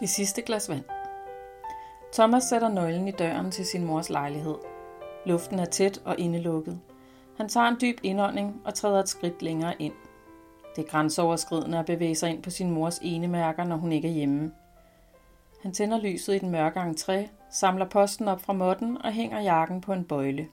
Det sidste glas vand. Thomas sætter nøglen i døren til sin mors lejlighed. Luften er tæt og indelukket. Han tager en dyb indånding og træder et skridt længere ind. Det er grænseoverskridende at bevæge sig ind på sin mors enemærker, når hun ikke er hjemme. Han tænder lyset i den mørke entré, samler posten op fra måtten og hænger jakken på en bøjle.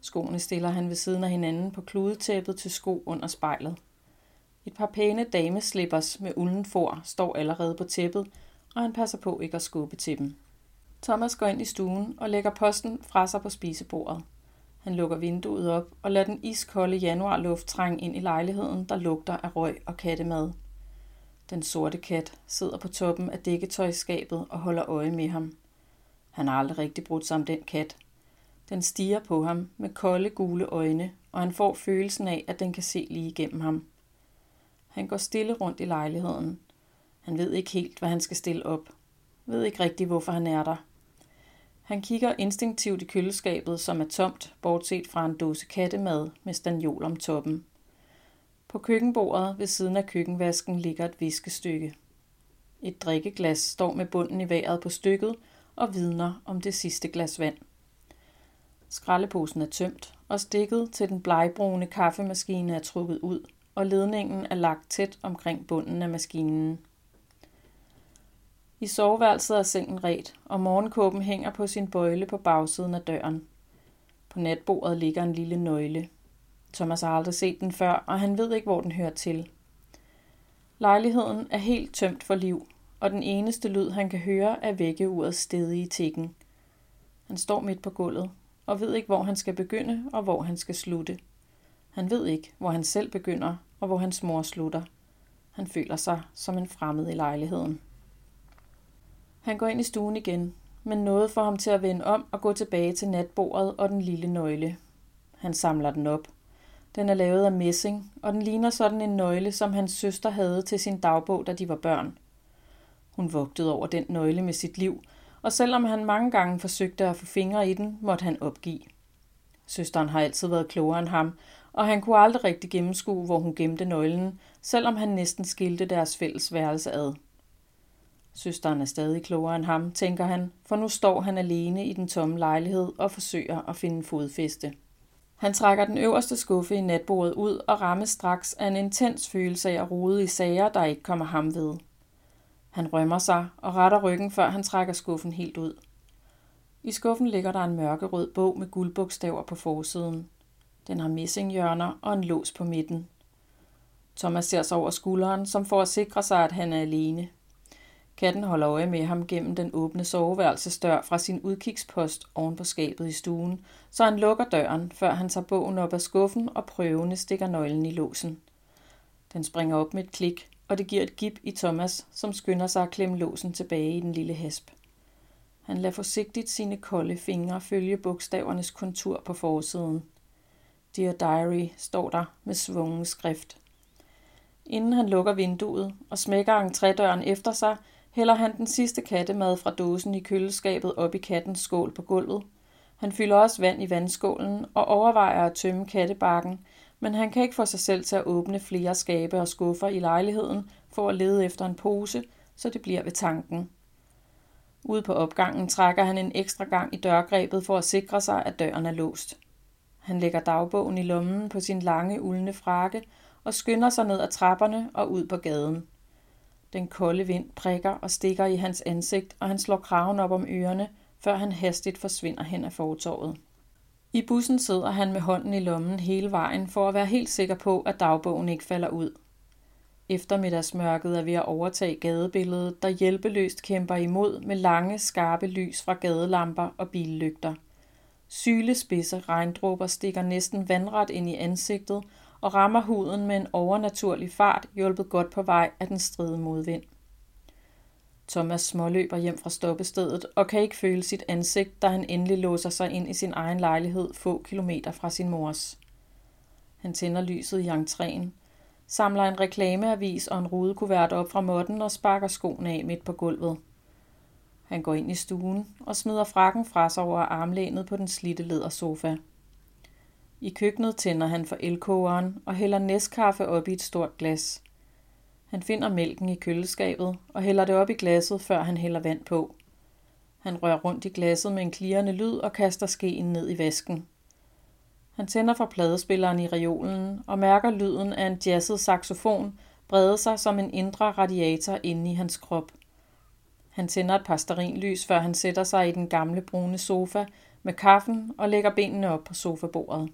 Skoene stiller han ved siden af hinanden på kludetæppet til sko under spejlet. Et par pæne dameslippers med ulden for står allerede på tæppet, og han passer på ikke at skubbe til dem. Thomas går ind i stuen og lægger posten fra sig på spisebordet. Han lukker vinduet op og lader den iskolde januarluft trænge ind i lejligheden, der lugter af røg og kattemad. Den sorte kat sidder på toppen af dækketøjskabet og holder øje med ham. Han har aldrig rigtig brudt sig om den kat. Den stiger på ham med kolde gule øjne, og han får følelsen af, at den kan se lige igennem ham. Han går stille rundt i lejligheden. Han ved ikke helt, hvad han skal stille op. Ved ikke rigtigt, hvorfor han er der. Han kigger instinktivt i køleskabet, som er tomt, bortset fra en dåse kattemad med stanjol om toppen. På køkkenbordet ved siden af køkkenvasken ligger et viskestykke. Et drikkeglas står med bunden i vejret på stykket og vidner om det sidste glas vand. Skraldeposen er tømt, og stikket til den blegbrune kaffemaskine er trukket ud, og ledningen er lagt tæt omkring bunden af maskinen. I soveværelset er sengen ret, og morgenkåben hænger på sin bøjle på bagsiden af døren. På natbordet ligger en lille nøgle. Thomas har aldrig set den før, og han ved ikke, hvor den hører til. Lejligheden er helt tømt for liv, og den eneste lyd, han kan høre, er vækkeurets stedige tikken. Han står midt på gulvet, og ved ikke, hvor han skal begynde og hvor han skal slutte. Han ved ikke, hvor han selv begynder og hvor hans mor slutter. Han føler sig som en fremmed i lejligheden. Han går ind i stuen igen, men noget får ham til at vende om og gå tilbage til natbordet og den lille nøgle. Han samler den op. Den er lavet af messing, og den ligner sådan en nøgle, som hans søster havde til sin dagbog, da de var børn. Hun vogtede over den nøgle med sit liv, og selvom han mange gange forsøgte at få fingre i den, måtte han opgive. Søsteren har altid været klogere end ham, og han kunne aldrig rigtig gennemskue, hvor hun gemte nøglen, selvom han næsten skilte deres fælles værelse ad. Søsteren er stadig klogere end ham, tænker han, for nu står han alene i den tomme lejlighed og forsøger at finde fodfæste. Han trækker den øverste skuffe i natbordet ud og rammes straks af en intens følelse af at rode i sager, der ikke kommer ham ved. Han rømmer sig og retter ryggen, før han trækker skuffen helt ud. I skuffen ligger der en mørkerød bog med guldbogstaver på forsiden. Den har messinghjørner og en lås på midten. Thomas ser sig over skulderen, som for at sikre sig, at han er alene. Katten holder øje med ham gennem den åbne soveværelsesdør fra sin udkigspost oven på skabet i stuen, så han lukker døren, før han tager bogen op af skuffen og prøvende stikker nøglen i låsen. Den springer op med et klik, og det giver et gip i Thomas, som skynder sig at klemme låsen tilbage i den lille hasp. Han lader forsigtigt sine kolde fingre følge bogstavernes kontur på forsiden. Dear Diary står der med svungen skrift. Inden han lukker vinduet og smækker entrédøren efter sig, hælder han den sidste kattemad fra dåsen i køleskabet op i kattens skål på gulvet. Han fylder også vand i vandskålen og overvejer at tømme kattebakken, men han kan ikke få sig selv til at åbne flere skabe og skuffer i lejligheden for at lede efter en pose, så det bliver ved tanken. Ude på opgangen trækker han en ekstra gang i dørgrebet for at sikre sig, at døren er låst. Han lægger dagbogen i lommen på sin lange, uldne frakke og skynder sig ned ad trapperne og ud på gaden. Den kolde vind prikker og stikker i hans ansigt, og han slår kraven op om ørerne, før han hastigt forsvinder hen ad fortorvet. I bussen sidder han med hånden i lommen hele vejen for at være helt sikker på, at dagbogen ikke falder ud. Eftermiddagsmørket er ved at overtage gadebilledet, der hjælpeløst kæmper imod med lange, skarpe lys fra gadelamper og billygter. Sylespidse regndråber stikker næsten vandret ind i ansigtet og rammer huden med en overnaturlig fart, hjulpet godt på vej af den stride modvind. Thomas småløber hjem fra stoppestedet og kan ikke føle sit ansigt, da han endelig låser sig ind i sin egen lejlighed få kilometer fra sin mors. Han tænder lyset i entréen, samler en reklameavis og en rudekuvert op fra måtten og sparker skoene af midt på gulvet. Han går ind i stuen og smider frakken fra sig over armlænet på den slitte lædersofa. I køkkenet tænder han for elkogeren og hælder næstkaffe op i et stort glas. Han finder mælken i køleskabet og hælder det op i glasset, før han hælder vand på. Han rører rundt i glasset med en klirrende lyd og kaster skeen ned i vasken. Han tænder for pladespilleren i reolen og mærker lyden af en jazzet saxofon brede sig som en indre radiator inde i hans krop. Han tænder et par lys, før han sætter sig i den gamle brune sofa med kaffen og lægger benene op på sofabordet.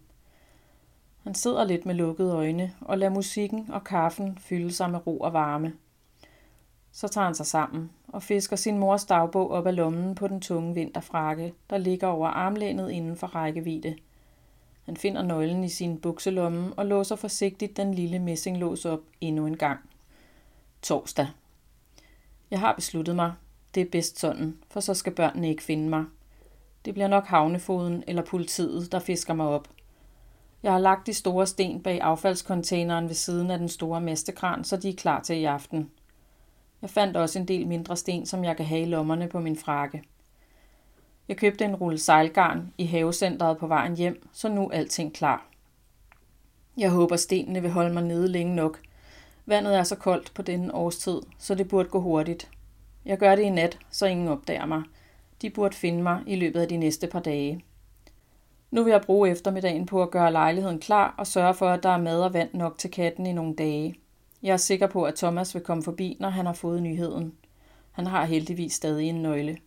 Han sidder lidt med lukkede øjne og lader musikken og kaffen fylde sig med ro og varme. Så tager han sig sammen og fisker sin mors dagbog op af lommen på den tunge vinterfrakke, der ligger over armlænet inden for rækkevidde. Han finder nøglen i sin bukselomme og låser forsigtigt den lille messinglås op endnu en gang. Torsdag. Jeg har besluttet mig. Det er bedst sådan, for så skal børnene ikke finde mig. Det bliver nok havnefoden eller politiet, der fisker mig op – jeg har lagt de store sten bag affaldskontaineren ved siden af den store mestekran, så de er klar til i aften. Jeg fandt også en del mindre sten, som jeg kan have i lommerne på min frakke. Jeg købte en rulle sejlgarn i havecentret på vejen hjem, så nu er alting klar. Jeg håber, stenene vil holde mig nede længe nok. Vandet er så koldt på denne årstid, så det burde gå hurtigt. Jeg gør det i nat, så ingen opdager mig. De burde finde mig i løbet af de næste par dage. Nu vil jeg bruge eftermiddagen på at gøre lejligheden klar og sørge for, at der er mad og vand nok til katten i nogle dage. Jeg er sikker på, at Thomas vil komme forbi, når han har fået nyheden. Han har heldigvis stadig en nøgle.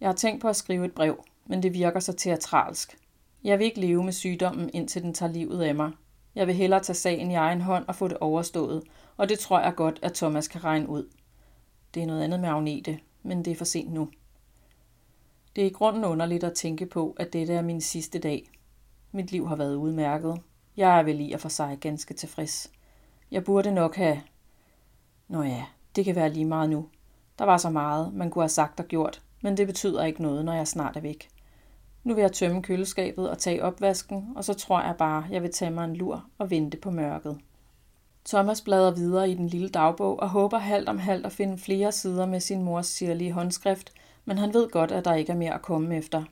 Jeg har tænkt på at skrive et brev, men det virker så teatralsk. Jeg vil ikke leve med sygdommen, indtil den tager livet af mig. Jeg vil hellere tage sagen i egen hånd og få det overstået, og det tror jeg godt, at Thomas kan regne ud. Det er noget andet med Agnete, men det er for sent nu. Det er i grunden underligt at tænke på, at dette er min sidste dag. Mit liv har været udmærket. Jeg er vel i og for sig ganske tilfreds. Jeg burde nok have... Nå ja, det kan være lige meget nu. Der var så meget, man kunne have sagt og gjort, men det betyder ikke noget, når jeg snart er væk. Nu vil jeg tømme køleskabet og tage opvasken, og så tror jeg bare, jeg vil tage mig en lur og vente på mørket. Thomas bladrer videre i den lille dagbog og håber halvt om halvt at finde flere sider med sin mors sirlige håndskrift – men han ved godt, at der ikke er mere at komme efter.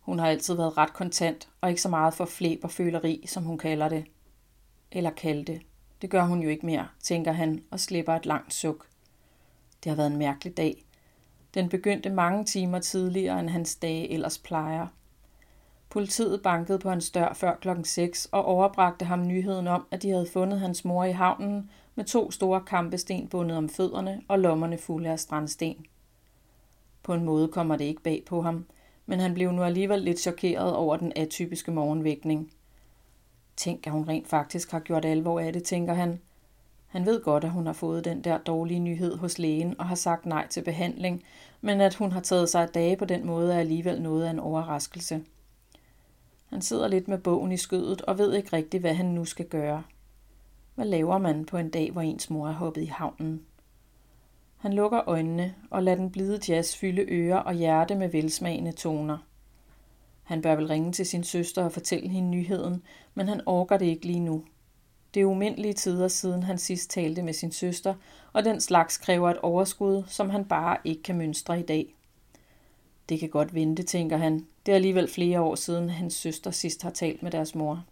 Hun har altid været ret kontant, og ikke så meget for flæb og føleri, som hun kalder det. Eller kaldte. Det gør hun jo ikke mere, tænker han og slipper et langt suk. Det har været en mærkelig dag. Den begyndte mange timer tidligere, end hans dage ellers plejer. Politiet bankede på hans dør før klokken 6 og overbragte ham nyheden om, at de havde fundet hans mor i havnen med to store kampesten bundet om fødderne og lommerne fulde af strandsten. På en måde kommer det ikke bag på ham, men han blev nu alligevel lidt chokeret over den atypiske morgenvækning. Tænk, at hun rent faktisk har gjort alvor af det, tænker han. Han ved godt, at hun har fået den der dårlige nyhed hos lægen og har sagt nej til behandling, men at hun har taget sig af dage på den måde er alligevel noget af en overraskelse. Han sidder lidt med bogen i skødet og ved ikke rigtigt, hvad han nu skal gøre. Hvad laver man på en dag, hvor ens mor er hoppet i havnen? Han lukker øjnene og lader den blide jazz fylde ører og hjerte med velsmagende toner. Han bør vel ringe til sin søster og fortælle hende nyheden, men han orker det ikke lige nu. Det er umindelige tider siden han sidst talte med sin søster, og den slags kræver et overskud, som han bare ikke kan mønstre i dag. Det kan godt vente, tænker han. Det er alligevel flere år siden, hans søster sidst har talt med deres mor.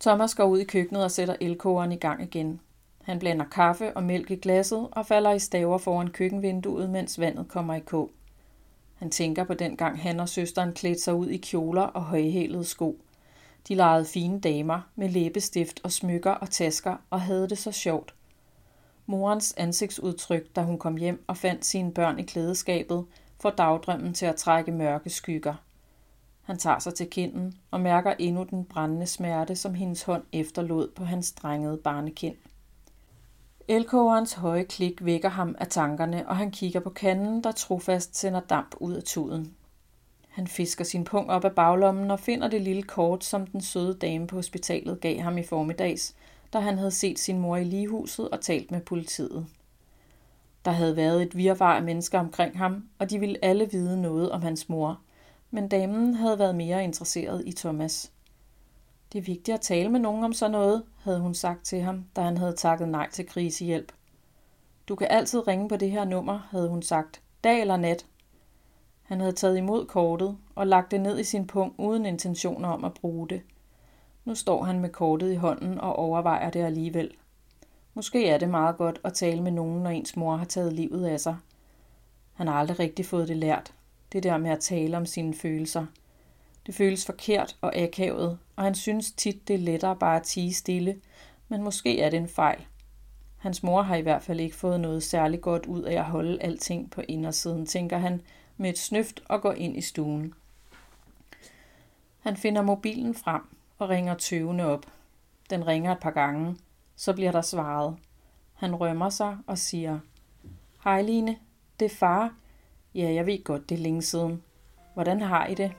Thomas går ud i køkkenet og sætter elkogeren i gang igen. Han blander kaffe og mælk i glasset og falder i staver foran køkkenvinduet, mens vandet kommer i kog. Han tænker på den gang han og søsteren klædte sig ud i kjoler og højhælede sko. De legede fine damer med læbestift og smykker og tasker og havde det så sjovt. Morens ansigtsudtryk, da hun kom hjem og fandt sine børn i klædeskabet, får dagdrømmen til at trække mørke skygger. Han tager sig til kinden og mærker endnu den brændende smerte, som hendes hånd efterlod på hans drengede barnekind. Elkogerens høje klik vækker ham af tankerne, og han kigger på kanden, der trofast sender damp ud af tuden. Han fisker sin pung op af baglommen og finder det lille kort, som den søde dame på hospitalet gav ham i formiddags, da han havde set sin mor i ligehuset og talt med politiet. Der havde været et virvar af mennesker omkring ham, og de ville alle vide noget om hans mor, men damen havde været mere interesseret i Thomas. Det er vigtigt at tale med nogen om sådan noget, havde hun sagt til ham, da han havde takket nej til krisehjælp. Du kan altid ringe på det her nummer, havde hun sagt, dag eller nat. Han havde taget imod kortet og lagt det ned i sin pung uden intentioner om at bruge det. Nu står han med kortet i hånden og overvejer det alligevel. Måske er det meget godt at tale med nogen, når ens mor har taget livet af sig. Han har aldrig rigtig fået det lært. Det der med at tale om sine følelser. Det føles forkert og akavet, og han synes tit, det er lettere bare at tige stille, men måske er det en fejl. Hans mor har i hvert fald ikke fået noget særligt godt ud af at holde alting på indersiden, tænker han med et snøft og går ind i stuen. Han finder mobilen frem og ringer tøvende op. Den ringer et par gange, så bliver der svaret. Han rømmer sig og siger, Hej Line, det er far. Ja, jeg ved godt, det er længe siden. Hvordan har I det?